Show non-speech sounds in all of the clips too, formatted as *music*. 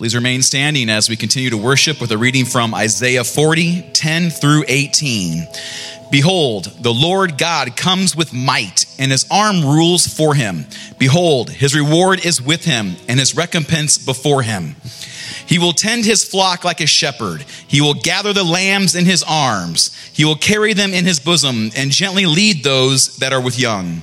Please remain standing as we continue to worship with a reading from Isaiah 40, 10 through 18. Behold, the Lord God comes with might, and his arm rules for him. Behold, his reward is with him, and his recompense before him. He will tend his flock like a shepherd. He will gather the lambs in his arms. He will carry them in his bosom, and gently lead those that are with young.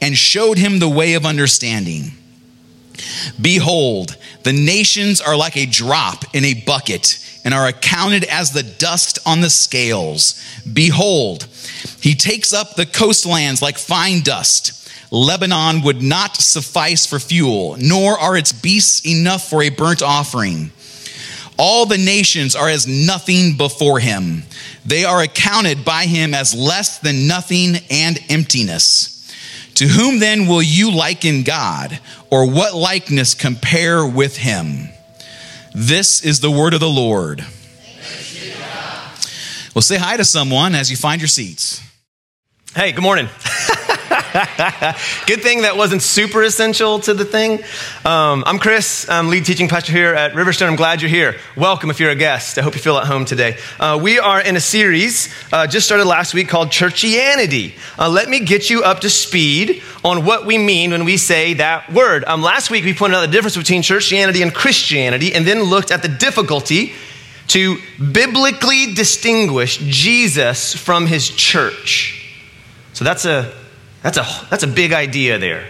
And showed him the way of understanding. Behold, the nations are like a drop in a bucket and are accounted as the dust on the scales. Behold, he takes up the coastlands like fine dust. Lebanon would not suffice for fuel, nor are its beasts enough for a burnt offering. All the nations are as nothing before him. They are accounted by him as less than nothing and emptiness. To whom then will you liken God, or what likeness compare with him? This is the word of the Lord. Well, say hi to someone as you find your seats. Hey, good morning. *laughs* *laughs* Good thing that wasn't super essential to the thing. Um, I'm Chris. I'm lead teaching pastor here at Riverstone. I'm glad you're here. Welcome if you're a guest. I hope you feel at home today. Uh, we are in a series uh, just started last week called Churchianity. Uh, let me get you up to speed on what we mean when we say that word. Um, last week we pointed out the difference between Churchianity and Christianity and then looked at the difficulty to biblically distinguish Jesus from his church. So that's a that's a, that's a big idea there.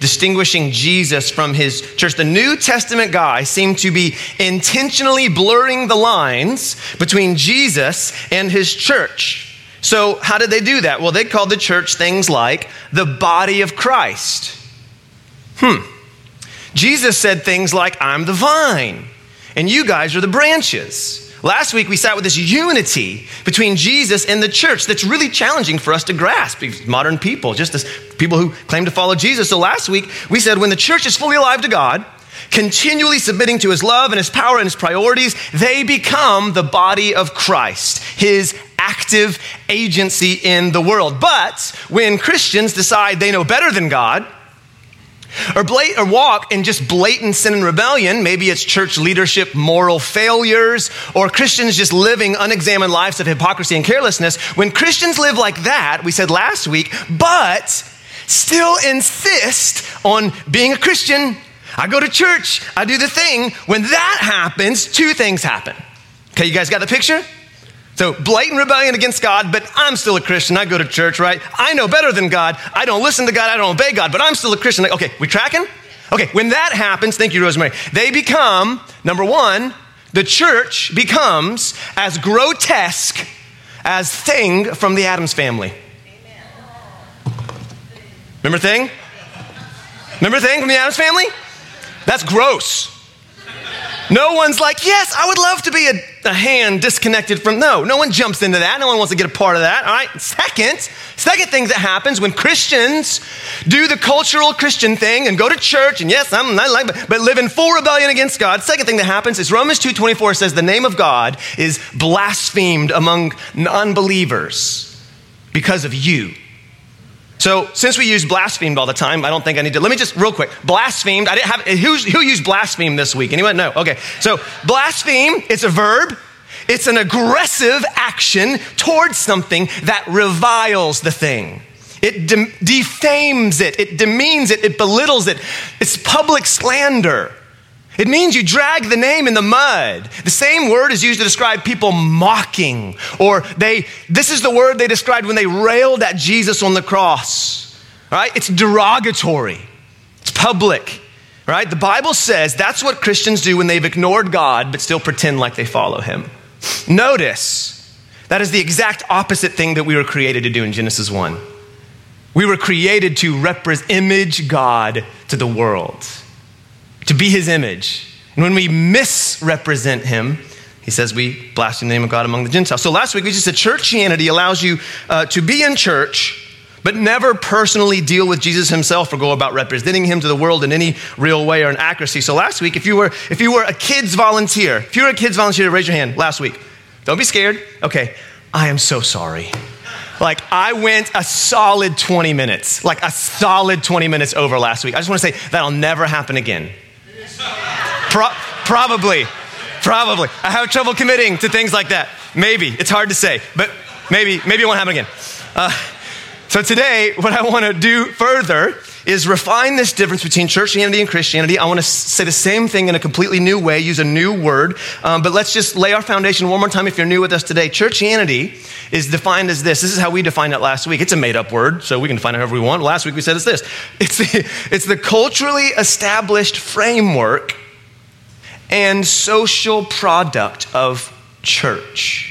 Distinguishing Jesus from his church. The New Testament guys seem to be intentionally blurring the lines between Jesus and his church. So, how did they do that? Well, they called the church things like the body of Christ. Hmm. Jesus said things like, I'm the vine, and you guys are the branches. Last week, we sat with this unity between Jesus and the church that's really challenging for us to grasp, modern people, just as people who claim to follow Jesus. So last week, we said when the church is fully alive to God, continually submitting to his love and his power and his priorities, they become the body of Christ, his active agency in the world. But when Christians decide they know better than God, or, blat- or walk in just blatant sin and rebellion. Maybe it's church leadership moral failures, or Christians just living unexamined lives of hypocrisy and carelessness. When Christians live like that, we said last week, but still insist on being a Christian, I go to church, I do the thing. When that happens, two things happen. Okay, you guys got the picture? So, blatant rebellion against God, but I'm still a Christian. I go to church, right? I know better than God. I don't listen to God. I don't obey God, but I'm still a Christian. Like, Okay, we tracking? Okay, when that happens, thank you, Rosemary, they become, number one, the church becomes as grotesque as Thing from the Addams family. Remember Thing? Remember Thing from the Addams family? That's gross. No one's like, yes, I would love to be a, a, hand disconnected from. No, no one jumps into that. No one wants to get a part of that. All right. Second, second thing that happens when Christians do the cultural Christian thing and go to church and yes, I'm not like, but, live in full rebellion against God. Second thing that happens is Romans 2:24 says the name of God is blasphemed among non-believers because of you. So, since we use blasphemed all the time, I don't think I need to. Let me just real quick. Blasphemed. I didn't have who's, who used blaspheme this week? Anyone? No. Okay. So, blaspheme. It's a verb. It's an aggressive action towards something that reviles the thing. It de- defames it. It demeans it. It belittles it. It's public slander. It means you drag the name in the mud. The same word is used to describe people mocking, or they, this is the word they described when they railed at Jesus on the cross. Right? It's derogatory, it's public. Right? The Bible says that's what Christians do when they've ignored God but still pretend like they follow Him. Notice that is the exact opposite thing that we were created to do in Genesis 1. We were created to represent image God to the world to be his image. And when we misrepresent him, he says we blaspheme the name of God among the Gentiles. So last week we just said churchianity allows you uh, to be in church, but never personally deal with Jesus himself or go about representing him to the world in any real way or in accuracy. So last week, if you were if you were a kids volunteer, if you were a kids volunteer, raise your hand last week. Don't be scared. Okay, I am so sorry. Like, I went a solid 20 minutes, like a solid 20 minutes over last week. I just want to say that'll never happen again. Pro- probably. Probably. I have trouble committing to things like that. Maybe. It's hard to say, but maybe, maybe it won't happen again. Uh, so today, what I want to do further is refine this difference between churchianity and Christianity. I want to say the same thing in a completely new way, use a new word. Um, but let's just lay our foundation one more time if you're new with us today. Churchianity is defined as this. This is how we defined it last week. It's a made up word, so we can define it however we want. Last week we said it's this it's the, it's the culturally established framework and social product of church.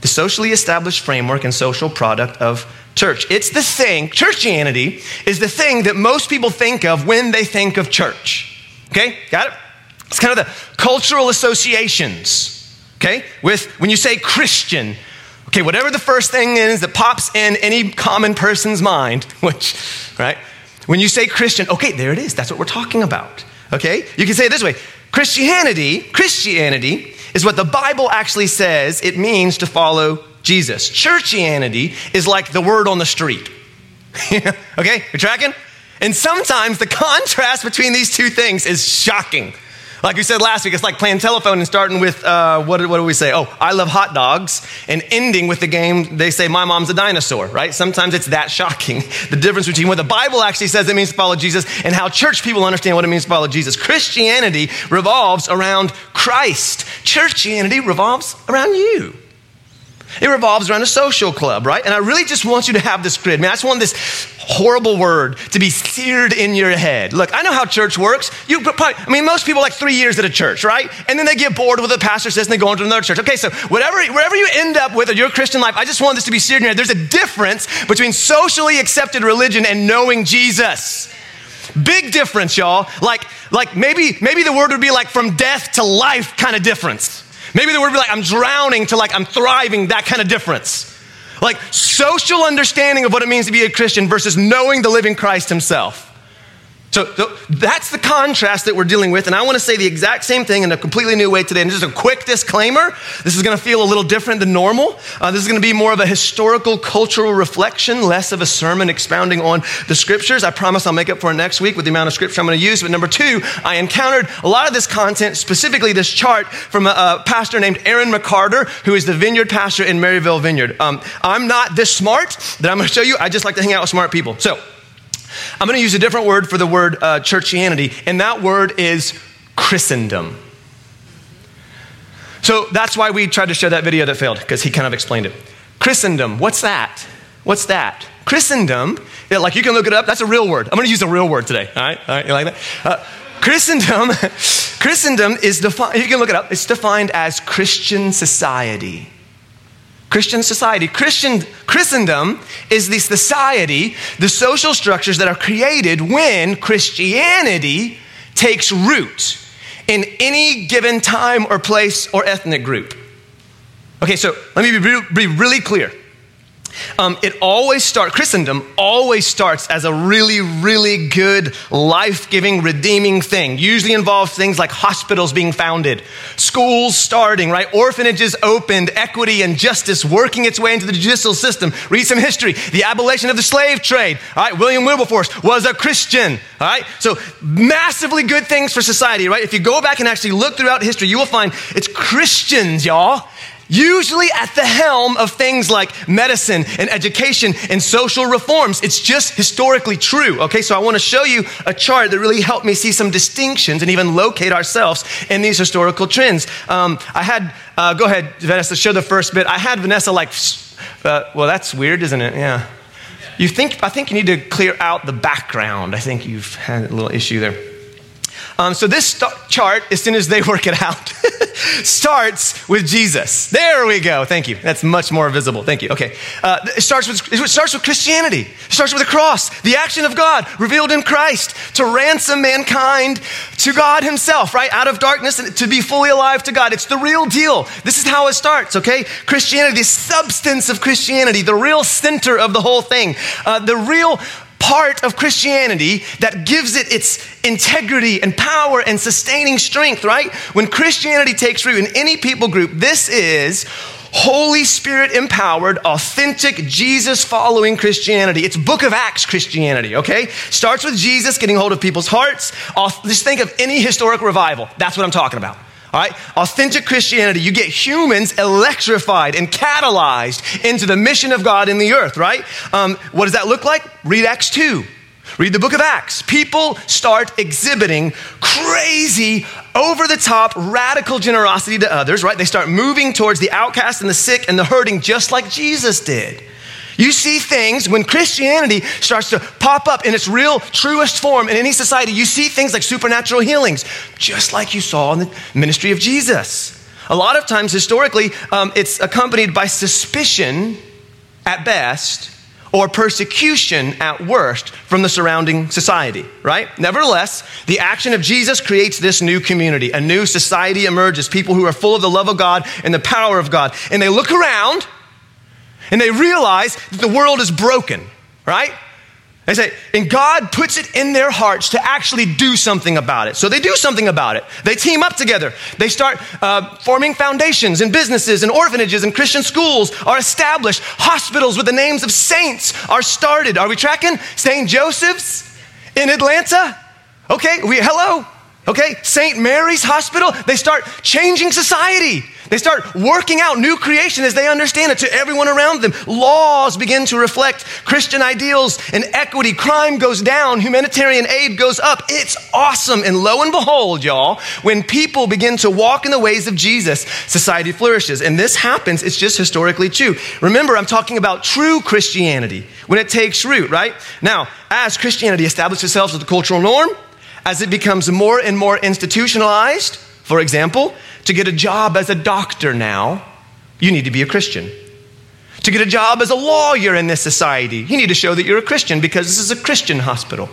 The socially established framework and social product of church. It's the thing, churchianity is the thing that most people think of when they think of church. Okay, got it? It's kind of the cultural associations, okay? With when you say Christian, okay, whatever the first thing is that pops in any common person's mind, *laughs* which, right? When you say Christian, okay, there it is. That's what we're talking about. Okay? You can say it this way Christianity, Christianity is what the Bible actually says it means to follow Jesus. Churchianity is like the word on the street. *laughs* okay, you're tracking? And sometimes the contrast between these two things is shocking. Like we said last week, it's like playing telephone and starting with, uh, what, what do we say? Oh, I love hot dogs, and ending with the game, they say, My mom's a dinosaur, right? Sometimes it's that shocking. *laughs* The difference between what the Bible actually says it means to follow Jesus and how church people understand what it means to follow Jesus. Christianity revolves around Christ, churchianity revolves around you. It revolves around a social club, right? And I really just want you to have this grid. Man, I just want this horrible word to be seared in your head. Look, I know how church works. You probably, I mean, most people like three years at a church, right? And then they get bored with what the pastor says and they go on to another church. Okay, so whatever, wherever you end up with your Christian life, I just want this to be seared in your head. There's a difference between socially accepted religion and knowing Jesus. Big difference, y'all. Like, like maybe, maybe the word would be like from death to life kind of difference. Maybe the word would be like, I'm drowning to like, I'm thriving, that kind of difference. Like social understanding of what it means to be a Christian versus knowing the living Christ himself. So, so, that's the contrast that we're dealing with. And I want to say the exact same thing in a completely new way today. And just a quick disclaimer this is going to feel a little different than normal. Uh, this is going to be more of a historical, cultural reflection, less of a sermon expounding on the scriptures. I promise I'll make up for it next week with the amount of scripture I'm going to use. But number two, I encountered a lot of this content, specifically this chart from a, a pastor named Aaron McCarter, who is the vineyard pastor in Maryville Vineyard. Um, I'm not this smart that I'm going to show you. I just like to hang out with smart people. So, I'm going to use a different word for the word uh, churchianity, and that word is Christendom. So that's why we tried to show that video that failed, because he kind of explained it. Christendom, what's that? What's that? Christendom, yeah, like you can look it up, that's a real word. I'm going to use a real word today. All right? All right, you like that? Uh, Christendom, *laughs* Christendom is defined, you can look it up, it's defined as Christian society. Christian society. Christian, Christendom is the society, the social structures that are created when Christianity takes root in any given time or place or ethnic group. Okay, so let me be, be really clear. Um, it always starts, Christendom always starts as a really, really good, life giving, redeeming thing. Usually involves things like hospitals being founded, schools starting, right? Orphanages opened, equity and justice working its way into the judicial system. Read some history. The abolition of the slave trade, all right? William Wilberforce was a Christian, all right? So massively good things for society, right? If you go back and actually look throughout history, you will find it's Christians, y'all usually at the helm of things like medicine and education and social reforms. It's just historically true. Okay, so I want to show you a chart that really helped me see some distinctions and even locate ourselves in these historical trends. Um, I had, uh, go ahead, Vanessa, show the first bit. I had Vanessa like, uh, well, that's weird, isn't it? Yeah. You think, I think you need to clear out the background. I think you've had a little issue there. Um, so this st- chart, as soon as they *laughs* work it out, starts with Jesus. There we go. Thank you. That's much more visible. Thank you. Okay. Uh, it starts with it starts with Christianity. It starts with the cross, the action of God revealed in Christ to ransom mankind to God Himself, right? Out of darkness and to be fully alive to God. It's the real deal. This is how it starts. Okay. Christianity, the substance of Christianity, the real center of the whole thing, uh, the real part of Christianity that gives it its integrity and power and sustaining strength, right? When Christianity takes root in any people group, this is Holy Spirit empowered, authentic, Jesus following Christianity. It's book of Acts Christianity, okay? Starts with Jesus getting hold of people's hearts. Just think of any historic revival. That's what I'm talking about. All right? Authentic Christianity, you get humans electrified and catalyzed into the mission of God in the earth, right? Um, what does that look like? Read Acts 2. Read the book of Acts. People start exhibiting crazy, over the top, radical generosity to others, right? They start moving towards the outcast and the sick and the hurting just like Jesus did. You see things when Christianity starts to pop up in its real, truest form in any society. You see things like supernatural healings, just like you saw in the ministry of Jesus. A lot of times, historically, um, it's accompanied by suspicion at best or persecution at worst from the surrounding society, right? Nevertheless, the action of Jesus creates this new community. A new society emerges, people who are full of the love of God and the power of God. And they look around and they realize that the world is broken, right? They say, and God puts it in their hearts to actually do something about it. So they do something about it. They team up together. They start uh, forming foundations and businesses and orphanages and Christian schools are established. Hospitals with the names of saints are started. Are we tracking? St. Joseph's in Atlanta? Okay, we, hello? Okay, St. Mary's Hospital, they start changing society. They start working out new creation as they understand it to everyone around them. Laws begin to reflect Christian ideals and equity. Crime goes down, humanitarian aid goes up. It's awesome. And lo and behold, y'all, when people begin to walk in the ways of Jesus, society flourishes. And this happens, it's just historically true. Remember, I'm talking about true Christianity when it takes root, right? Now, as Christianity establishes itself as the cultural norm, as it becomes more and more institutionalized, for example, to get a job as a doctor now, you need to be a Christian. To get a job as a lawyer in this society, you need to show that you're a Christian because this is a Christian hospital.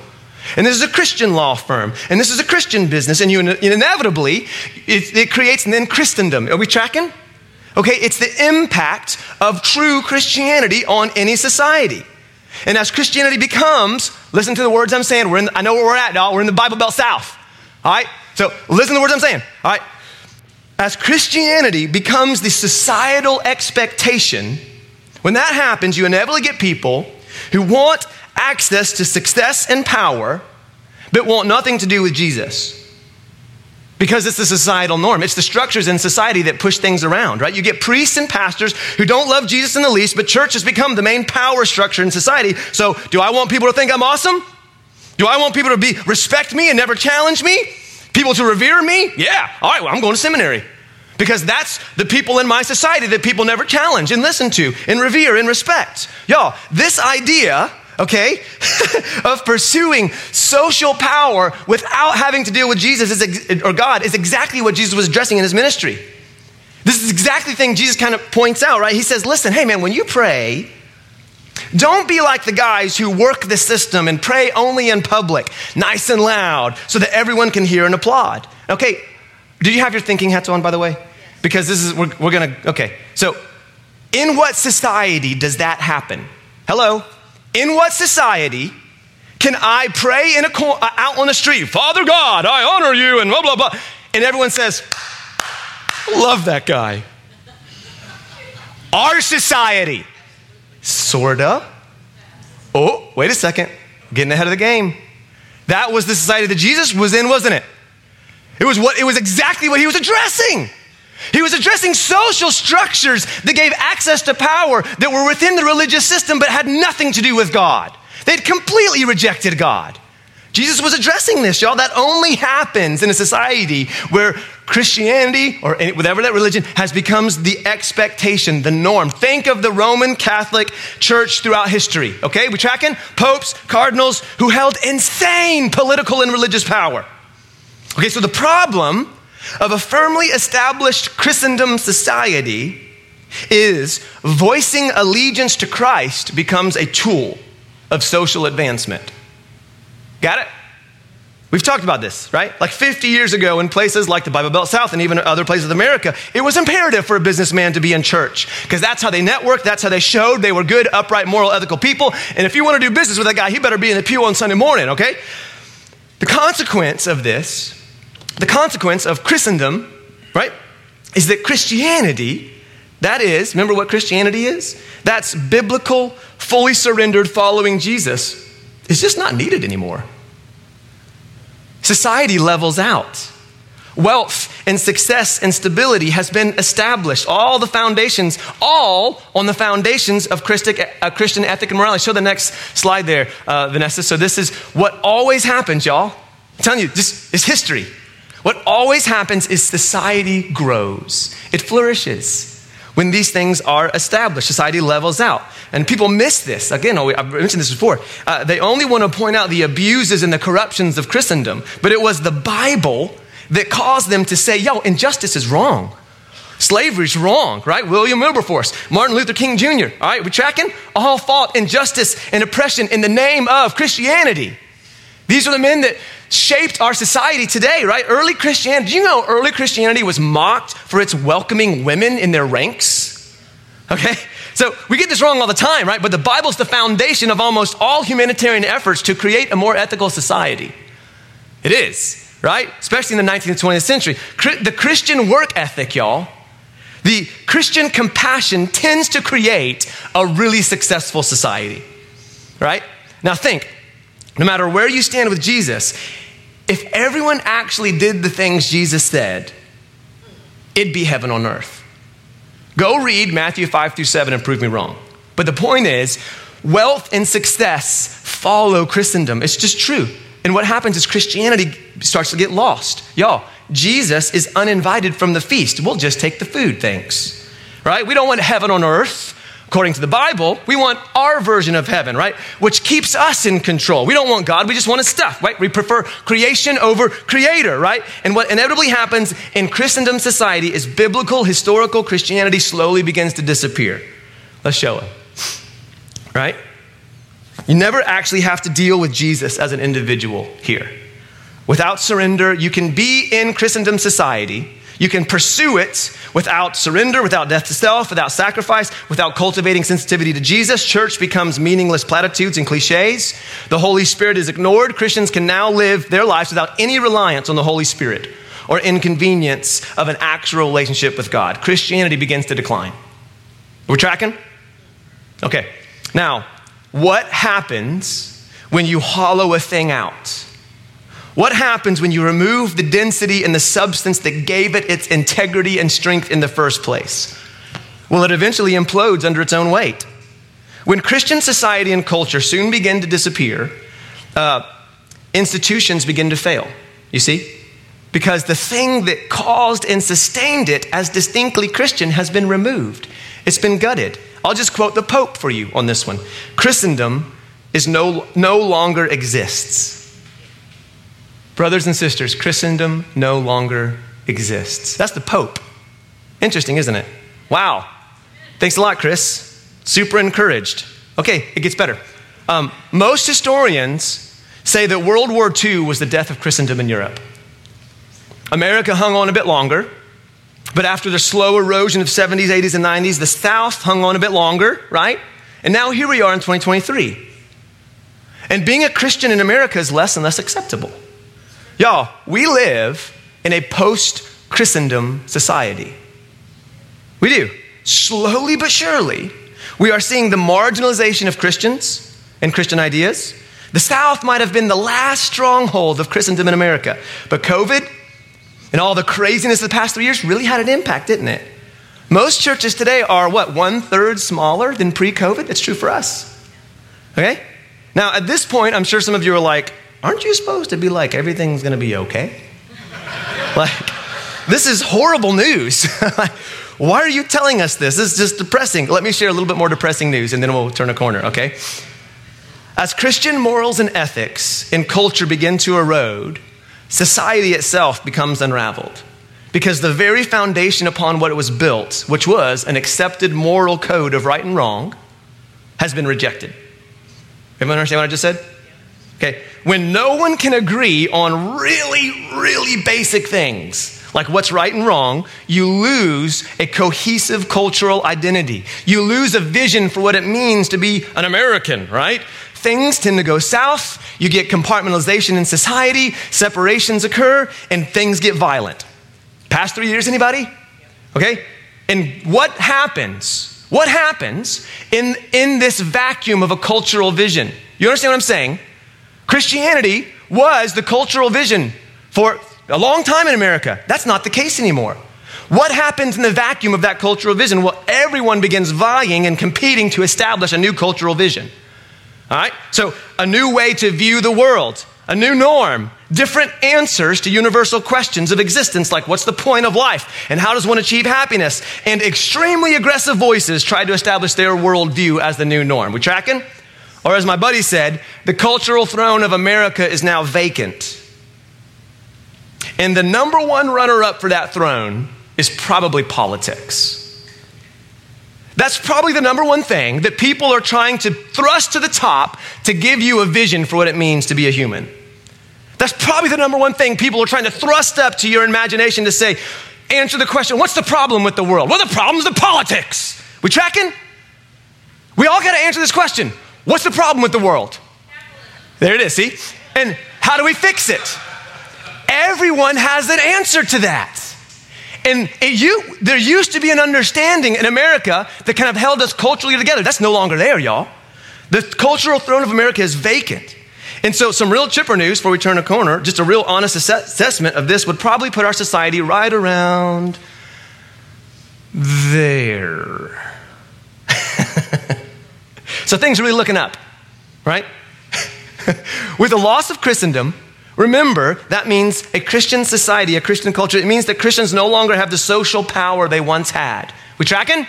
And this is a Christian law firm. And this is a Christian business. And you inevitably, it, it creates then Christendom. Are we tracking? Okay, it's the impact of true Christianity on any society. And as Christianity becomes, listen to the words I'm saying. We're in, I know where we're at, y'all. We're in the Bible Belt South. All right? So listen to the words I'm saying. All right? As Christianity becomes the societal expectation, when that happens, you inevitably get people who want access to success and power, but want nothing to do with Jesus. Because it's the societal norm. It's the structures in society that push things around, right? You get priests and pastors who don't love Jesus in the least, but church has become the main power structure in society. So, do I want people to think I'm awesome? Do I want people to be respect me and never challenge me? People to revere me? Yeah. All right, well, I'm going to seminary. Because that's the people in my society that people never challenge and listen to and revere and respect. Y'all, this idea, okay, *laughs* of pursuing social power without having to deal with Jesus is, or God is exactly what Jesus was addressing in his ministry. This is exactly the thing Jesus kind of points out, right? He says, listen, hey man, when you pray, don't be like the guys who work the system and pray only in public, nice and loud, so that everyone can hear and applaud. Okay, do you have your thinking hats on, by the way? Because this is, we're, we're gonna, okay. So, in what society does that happen? Hello? In what society can I pray in a cor- uh, out on the street, Father God, I honor you, and blah, blah, blah, and everyone says, love that guy? Our society Sorta. Oh, wait a second. Getting ahead of the game. That was the society that Jesus was in, wasn't it? It was what it was exactly what he was addressing. He was addressing social structures that gave access to power that were within the religious system but had nothing to do with God. They'd completely rejected God. Jesus was addressing this, y'all. That only happens in a society where Christianity or whatever that religion has becomes the expectation, the norm. Think of the Roman Catholic Church throughout history. Okay, we tracking? Popes, cardinals who held insane political and religious power. Okay, so the problem of a firmly established Christendom society is voicing allegiance to Christ becomes a tool of social advancement. Got it? We've talked about this, right? Like 50 years ago, in places like the Bible Belt South and even other places of America, it was imperative for a businessman to be in church because that's how they networked, that's how they showed they were good, upright, moral, ethical people. And if you want to do business with that guy, he better be in the pew on Sunday morning, okay? The consequence of this, the consequence of Christendom, right, is that Christianity, that is, remember what Christianity is? That's biblical, fully surrendered following Jesus, is just not needed anymore. Society levels out. Wealth and success and stability has been established. All the foundations, all on the foundations of uh, Christian ethic and morality. Show the next slide there, uh, Vanessa. So, this is what always happens, y'all. I'm telling you, this is history. What always happens is society grows, it flourishes when these things are established. Society levels out. And people miss this. Again, I've mentioned this before. Uh, they only want to point out the abuses and the corruptions of Christendom, but it was the Bible that caused them to say, yo, injustice is wrong. Slavery's wrong, right? William Wilberforce, Martin Luther King Jr., all right, we're tracking? All fought injustice and oppression in the name of Christianity. These are the men that shaped our society today, right? Early Christianity, do you know early Christianity was mocked for its welcoming women in their ranks? Okay? So we get this wrong all the time, right? But the Bible's the foundation of almost all humanitarian efforts to create a more ethical society. It is, right? Especially in the 19th and 20th century. The Christian work ethic, y'all, the Christian compassion tends to create a really successful society, right? Now think, no matter where you stand with Jesus, if everyone actually did the things Jesus said, it'd be heaven on earth. Go read Matthew 5 through 7 and prove me wrong. But the point is, wealth and success follow Christendom. It's just true. And what happens is Christianity starts to get lost. Y'all, Jesus is uninvited from the feast. We'll just take the food, thanks. Right? We don't want heaven on earth. According to the Bible, we want our version of heaven, right? Which keeps us in control. We don't want God, we just want his stuff, right? We prefer creation over creator, right? And what inevitably happens in Christendom society is biblical, historical Christianity slowly begins to disappear. Let's show it, right? You never actually have to deal with Jesus as an individual here. Without surrender, you can be in Christendom society you can pursue it without surrender, without death to self, without sacrifice, without cultivating sensitivity to Jesus. Church becomes meaningless platitudes and cliches. The Holy Spirit is ignored. Christians can now live their lives without any reliance on the Holy Spirit or inconvenience of an actual relationship with God. Christianity begins to decline. We're tracking? Okay. Now, what happens when you hollow a thing out? What happens when you remove the density and the substance that gave it its integrity and strength in the first place? Well, it eventually implodes under its own weight. When Christian society and culture soon begin to disappear, uh, institutions begin to fail. You see? Because the thing that caused and sustained it as distinctly Christian has been removed, it's been gutted. I'll just quote the Pope for you on this one Christendom is no, no longer exists. Brothers and sisters, Christendom no longer exists. That's the Pope. Interesting, isn't it? Wow. Thanks a lot, Chris. Super encouraged. Okay, it gets better. Um, most historians say that World War II was the death of Christendom in Europe. America hung on a bit longer, but after the slow erosion of 70s, 80s, and 90s, the South hung on a bit longer, right? And now here we are in 2023. And being a Christian in America is less and less acceptable. Y'all, we live in a post Christendom society. We do. Slowly but surely, we are seeing the marginalization of Christians and Christian ideas. The South might have been the last stronghold of Christendom in America, but COVID and all the craziness of the past three years really had an impact, didn't it? Most churches today are what, one third smaller than pre COVID? It's true for us. Okay? Now, at this point, I'm sure some of you are like, aren't you supposed to be like, everything's going to be okay? like, this is horrible news. *laughs* Why are you telling us this? This is just depressing. Let me share a little bit more depressing news and then we'll turn a corner, okay? As Christian morals and ethics in culture begin to erode, society itself becomes unraveled. Because the very foundation upon what it was built, which was an accepted moral code of right and wrong, has been rejected. Everyone understand what I just said? Okay. When no one can agree on really, really basic things, like what's right and wrong, you lose a cohesive cultural identity. You lose a vision for what it means to be an American, right? Things tend to go south, you get compartmentalization in society, separations occur, and things get violent. Past three years, anybody? Okay? And what happens? What happens in, in this vacuum of a cultural vision? You understand what I'm saying? Christianity was the cultural vision for a long time in America. That's not the case anymore. What happens in the vacuum of that cultural vision? Well, everyone begins vying and competing to establish a new cultural vision. All right? So, a new way to view the world, a new norm, different answers to universal questions of existence, like what's the point of life and how does one achieve happiness? And extremely aggressive voices try to establish their worldview as the new norm. We tracking? Or, as my buddy said, the cultural throne of America is now vacant. And the number one runner up for that throne is probably politics. That's probably the number one thing that people are trying to thrust to the top to give you a vision for what it means to be a human. That's probably the number one thing people are trying to thrust up to your imagination to say, answer the question what's the problem with the world? Well, the problem is the politics. We tracking? We all got to answer this question what's the problem with the world? There it is, see? And how do we fix it? Everyone has an answer to that. And you, there used to be an understanding in America that kind of held us culturally together. That's no longer there, y'all. The cultural throne of America is vacant. And so, some real chipper news before we turn a corner, just a real honest assessment of this would probably put our society right around there. *laughs* so, things are really looking up, right? *laughs* With the loss of Christendom, Remember, that means a Christian society, a Christian culture. It means that Christians no longer have the social power they once had. We tracking?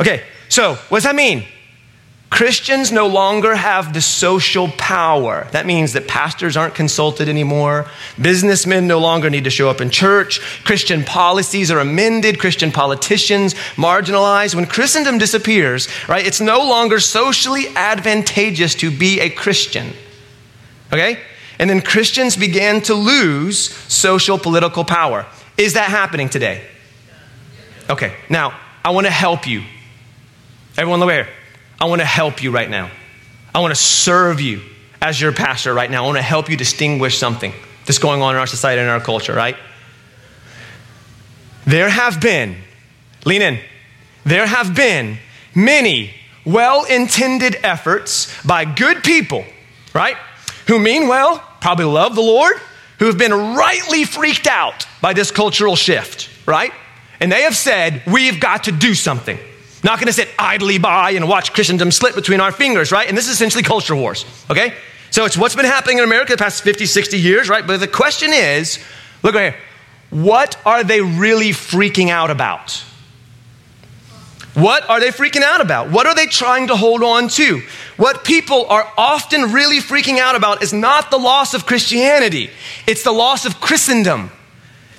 Okay, so what does that mean? Christians no longer have the social power. That means that pastors aren't consulted anymore. Businessmen no longer need to show up in church. Christian policies are amended. Christian politicians marginalized. When Christendom disappears, right, it's no longer socially advantageous to be a Christian. Okay? And then Christians began to lose social political power. Is that happening today? Okay, now I want to help you. Everyone, look here. I want to help you right now. I want to serve you as your pastor right now. I want to help you distinguish something that's going on in our society and our culture, right? There have been, lean in, there have been many well intended efforts by good people, right? Who mean well, probably love the Lord, who have been rightly freaked out by this cultural shift, right? And they have said, we've got to do something. Not going to sit idly by and watch Christendom slip between our fingers, right? And this is essentially culture wars, okay? So it's what's been happening in America the past 50, 60 years, right? But the question is look right here. What are they really freaking out about? What are they freaking out about? What are they trying to hold on to? What people are often really freaking out about is not the loss of Christianity, it's the loss of Christendom.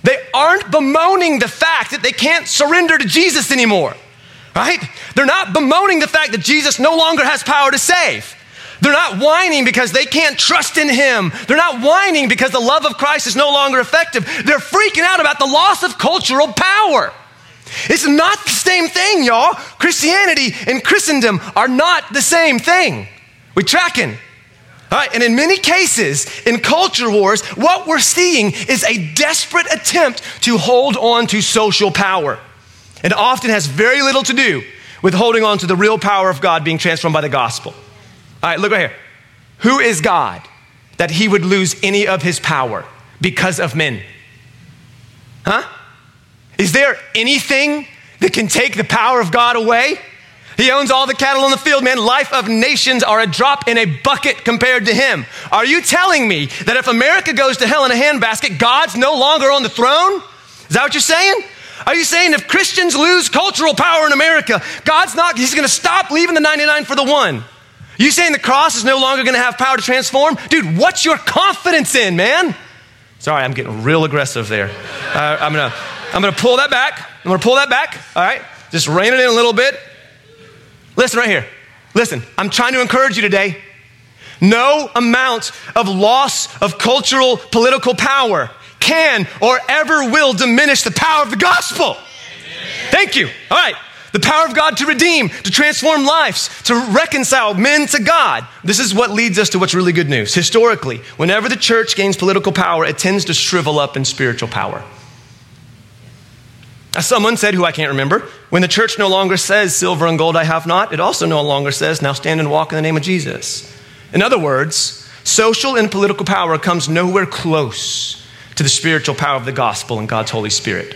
They aren't bemoaning the fact that they can't surrender to Jesus anymore, right? They're not bemoaning the fact that Jesus no longer has power to save. They're not whining because they can't trust in Him. They're not whining because the love of Christ is no longer effective. They're freaking out about the loss of cultural power. It's not the same thing, y'all. Christianity and Christendom are not the same thing. We tracking. All right, and in many cases, in culture wars, what we're seeing is a desperate attempt to hold on to social power. It often has very little to do with holding on to the real power of God being transformed by the gospel. All right, look right here. Who is God that he would lose any of his power because of men? Huh? Is there anything that can take the power of God away? He owns all the cattle on the field, man. Life of nations are a drop in a bucket compared to him. Are you telling me that if America goes to hell in a handbasket, God's no longer on the throne? Is that what you're saying? Are you saying if Christians lose cultural power in America, God's not, he's gonna stop leaving the 99 for the one? You saying the cross is no longer gonna have power to transform? Dude, what's your confidence in, man? Sorry, I'm getting real aggressive there. Uh, I'm gonna, I'm gonna pull that back. I'm gonna pull that back. All right, just rein it in a little bit. Listen right here. Listen, I'm trying to encourage you today. No amount of loss of cultural, political power can or ever will diminish the power of the gospel. Thank you. All right. The power of God to redeem, to transform lives, to reconcile men to God. This is what leads us to what's really good news. Historically, whenever the church gains political power, it tends to shrivel up in spiritual power. As someone said, who I can't remember, when the church no longer says, Silver and gold I have not, it also no longer says, Now stand and walk in the name of Jesus. In other words, social and political power comes nowhere close to the spiritual power of the gospel and God's Holy Spirit.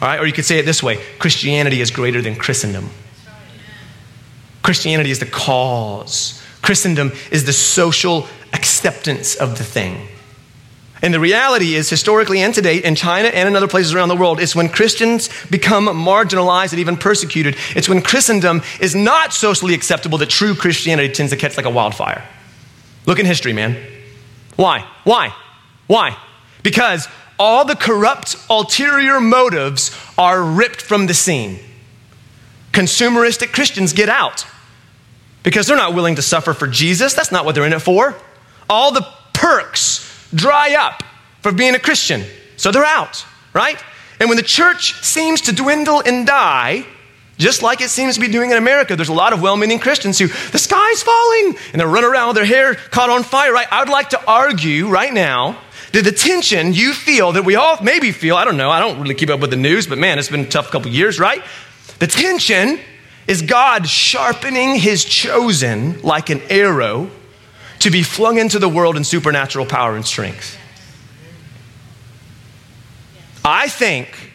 All right? Or you could say it this way Christianity is greater than Christendom. Christianity is the cause, Christendom is the social acceptance of the thing. And the reality is, historically and today, in China and in other places around the world, it's when Christians become marginalized and even persecuted. It's when Christendom is not socially acceptable that true Christianity tends to catch like a wildfire. Look in history, man. Why? Why? Why? Because all the corrupt ulterior motives are ripped from the scene. Consumeristic Christians get out because they're not willing to suffer for Jesus. That's not what they're in it for. All the perks dry up for being a Christian. So they're out, right? And when the church seems to dwindle and die, just like it seems to be doing in America, there's a lot of well meaning Christians who, the sky's falling, and they run around with their hair caught on fire, right? I would like to argue right now that the tension you feel, that we all maybe feel, I don't know, I don't really keep up with the news, but man, it's been a tough couple years, right? The tension is God sharpening his chosen like an arrow to be flung into the world in supernatural power and strength. I think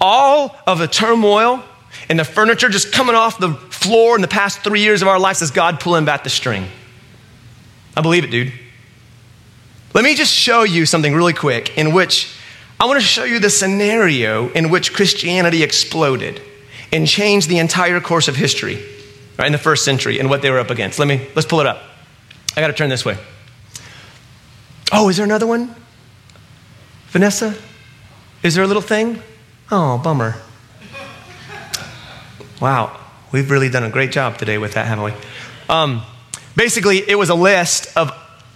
all of the turmoil and the furniture just coming off the floor in the past three years of our lives is God pulling back the string. I believe it, dude. Let me just show you something really quick in which I want to show you the scenario in which Christianity exploded and changed the entire course of history right, in the first century and what they were up against. Let me, let's pull it up. I got to turn this way. Oh, is there another one? Vanessa? Is there a little thing? Oh, bummer. Wow, we've really done a great job today with that, haven't we? Um, basically, it was a list of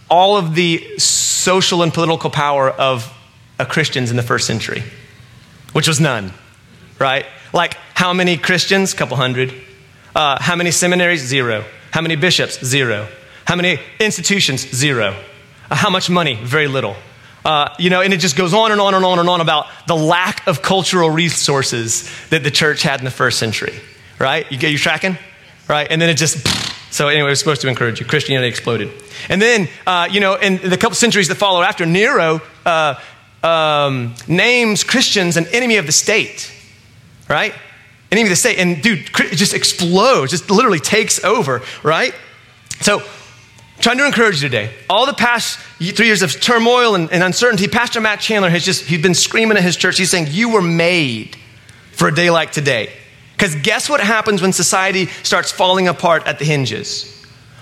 all of the social and political power of uh, Christians in the first century, which was none, right? Like, how many Christians? Couple hundred. Uh, how many seminaries? Zero. How many bishops? Zero. How many institutions? Zero. Uh, how much money? Very little. Uh, you know, and it just goes on and on and on and on about the lack of cultural resources that the church had in the first century, right? You get you tracking, right? And then it just. So anyway, it was supposed to encourage you. Christianity exploded, and then uh, you know, in the couple centuries that follow after, Nero uh, um, names Christians an enemy of the state, right? Enemy of the state, and dude, it just explodes, just literally takes over, right? So trying to encourage you today. All the past three years of turmoil and, and, uncertainty, Pastor Matt Chandler has just, he's been screaming at his church. He's saying, You were made for a day like today. Because guess what happens when society starts falling apart at the hinges?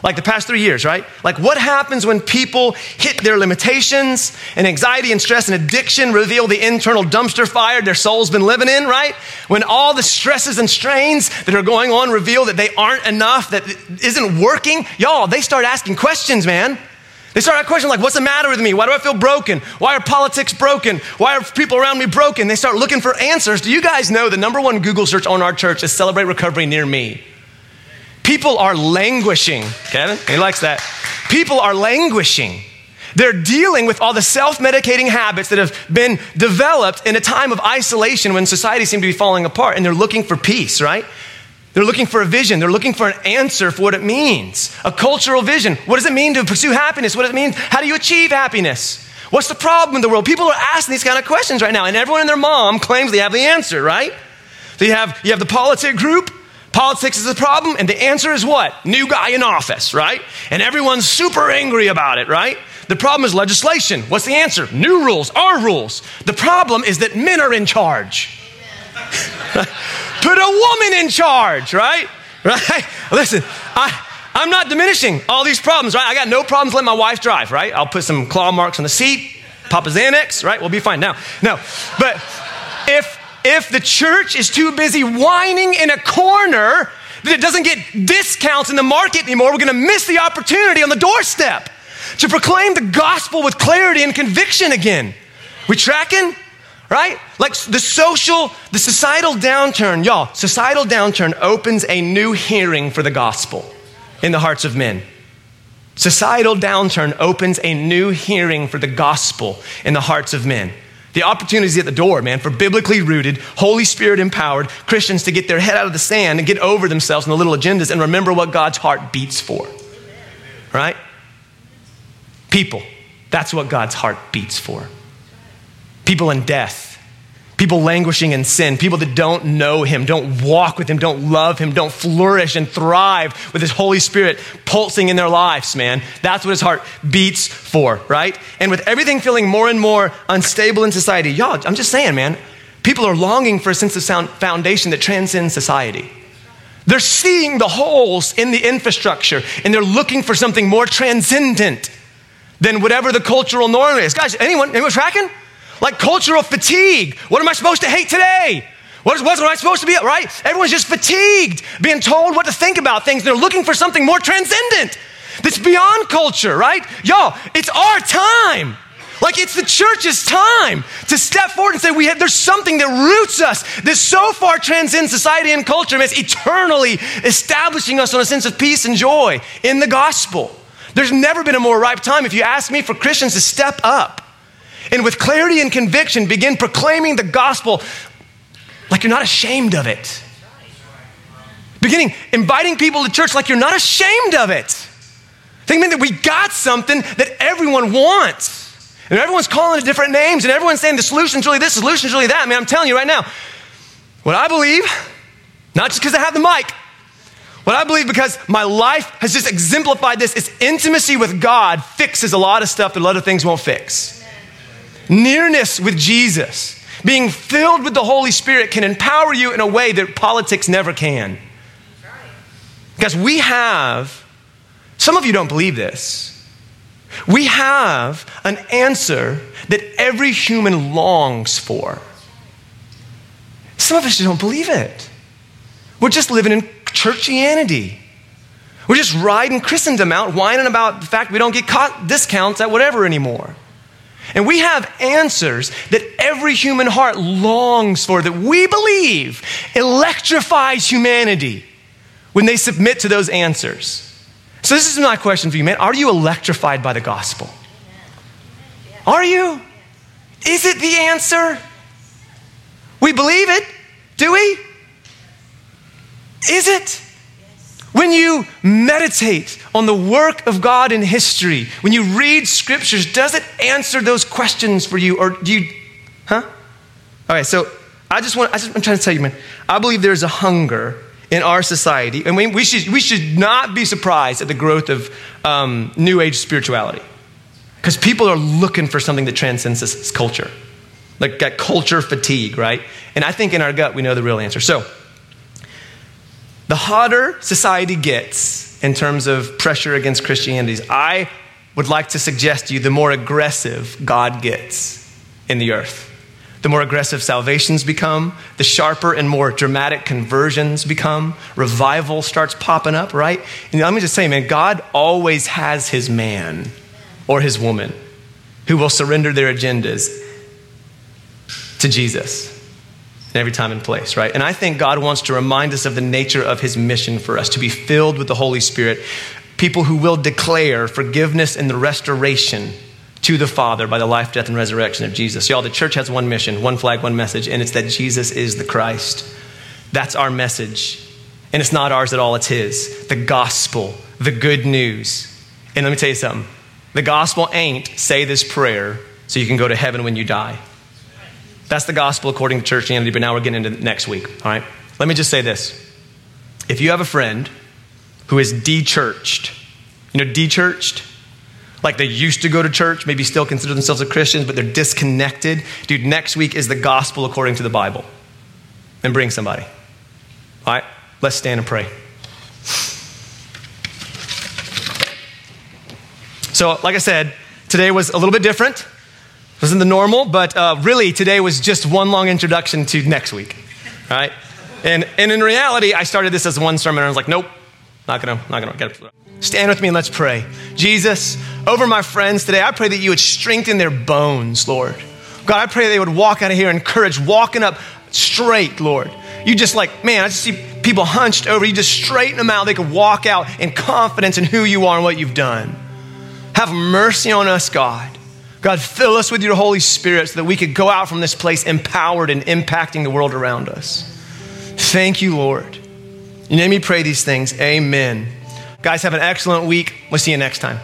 Like the past three years, right? Like what happens when people hit their limitations and anxiety and stress and addiction reveal the internal dumpster fire their soul's been living in, right? When all the stresses and strains that are going on reveal that they aren't enough, that isn't working, y'all, they start asking questions, man. They start questions like, what's the matter with me? Why do I feel broken? Why are politics broken? Why are people around me broken? They start looking for answers. Do you guys know the number one Google search on our church is celebrate recovery near me? People are languishing. Kevin, he likes that. People are languishing. They're dealing with all the self medicating habits that have been developed in a time of isolation when society seemed to be falling apart, and they're looking for peace, right? They're looking for a vision. They're looking for an answer for what it means a cultural vision. What does it mean to pursue happiness? What does it mean? How do you achieve happiness? What's the problem in the world? People are asking these kind of questions right now, and everyone and their mom claims they have the answer, right? So you have, you have the politic group, Politics is the problem, and the answer is what? New guy in office, right? And everyone's super angry about it, right? The problem is legislation. What's the answer? New rules, our rules. The problem is that men are in charge. *laughs* Put a woman in charge, right? *laughs* Right? Listen, I, I'm not diminishing all these problems, right? I got no problems letting my wife drive, right? I'll put some claw marks on the seat. Papa Xanax, right? We'll be fine. Now, no. But if if the church is too busy whining in a corner that it doesn't get discounts in the market anymore, we're going to miss the opportunity on the doorstep to proclaim the gospel with clarity and conviction again. We tracking? Right? Like the social, the societal downturn, y'all, societal downturn opens a new hearing for the gospel in the hearts of men. Societal downturn opens a new hearing for the gospel in the hearts of men. The opportunity is at the door, man, for biblically rooted, Holy Spirit empowered Christians to get their head out of the sand and get over themselves and the little agendas and remember what God's heart beats for. Right? People. That's what God's heart beats for. People in death People languishing in sin, people that don't know Him, don't walk with Him, don't love Him, don't flourish and thrive with His Holy Spirit pulsing in their lives, man. That's what His heart beats for, right? And with everything feeling more and more unstable in society, y'all, I'm just saying, man, people are longing for a sense of sound foundation that transcends society. They're seeing the holes in the infrastructure and they're looking for something more transcendent than whatever the cultural norm is. Guys, anyone, anyone tracking? Like cultural fatigue. What am I supposed to hate today? What, is, what am I supposed to be, right? Everyone's just fatigued, being told what to think about things. They're looking for something more transcendent that's beyond culture, right? Y'all, it's our time. Like it's the church's time to step forward and say, we have, there's something that roots us that so far transcends society and culture, and eternally establishing us on a sense of peace and joy in the gospel. There's never been a more ripe time, if you ask me, for Christians to step up and with clarity and conviction begin proclaiming the gospel like you're not ashamed of it. Beginning inviting people to church like you're not ashamed of it. Thinking that we got something that everyone wants. And everyone's calling it different names, and everyone's saying the solution's really this, the solution's really that. Man, I'm telling you right now, what I believe, not just because I have the mic, what I believe because my life has just exemplified this is intimacy with God fixes a lot of stuff that a lot of things won't fix. Nearness with Jesus, being filled with the Holy Spirit, can empower you in a way that politics never can. Because we have, some of you don't believe this, we have an answer that every human longs for. Some of us just don't believe it. We're just living in churchianity. We're just riding Christendom out, whining about the fact we don't get discounts at whatever anymore. And we have answers that every human heart longs for, that we believe electrifies humanity when they submit to those answers. So, this is my question for you, man. Are you electrified by the gospel? Are you? Is it the answer? We believe it, do we? Is it? When you meditate on the work of God in history, when you read scriptures, does it answer those questions for you? Or do you, huh? All right, so I just want, I just, I'm trying to tell you, man, I believe there's a hunger in our society, and we, we, should, we should not be surprised at the growth of um, New Age spirituality. Because people are looking for something that transcends this, this culture. Like got culture fatigue, right? And I think in our gut we know the real answer. So, the hotter society gets in terms of pressure against Christianity, I would like to suggest to you the more aggressive God gets in the earth. The more aggressive salvations become, the sharper and more dramatic conversions become, revival starts popping up, right? And let me just say, man, God always has his man or his woman who will surrender their agendas to Jesus in every time and place, right? And I think God wants to remind us of the nature of his mission for us to be filled with the Holy Spirit, people who will declare forgiveness and the restoration to the Father by the life, death, and resurrection of Jesus. Y'all, the church has one mission, one flag, one message, and it's that Jesus is the Christ. That's our message. And it's not ours at all, it's His. The gospel, the good news. And let me tell you something the gospel ain't say this prayer so you can go to heaven when you die. That's the gospel according to churchianity, but now we're getting into next week, all right? Let me just say this. If you have a friend who is de-churched, you know, de-churched? Like they used to go to church, maybe still consider themselves a Christian, but they're disconnected. Dude, next week is the gospel according to the Bible. And bring somebody. All right, let's stand and pray. So, like I said, today was a little bit different. Wasn't the normal, but uh, really today was just one long introduction to next week, right? And, and in reality, I started this as one sermon and I was like, nope, not gonna, not gonna get it. Stand with me and let's pray. Jesus, over my friends today, I pray that you would strengthen their bones, Lord. God, I pray they would walk out of here encouraged, walking up straight, Lord. You just like, man, I just see people hunched over. You just straighten them out. They could walk out in confidence in who you are and what you've done. Have mercy on us, God. God, fill us with your Holy Spirit so that we could go out from this place empowered and impacting the world around us. Thank you, Lord. You name me pray these things. Amen. Guys, have an excellent week. We'll see you next time.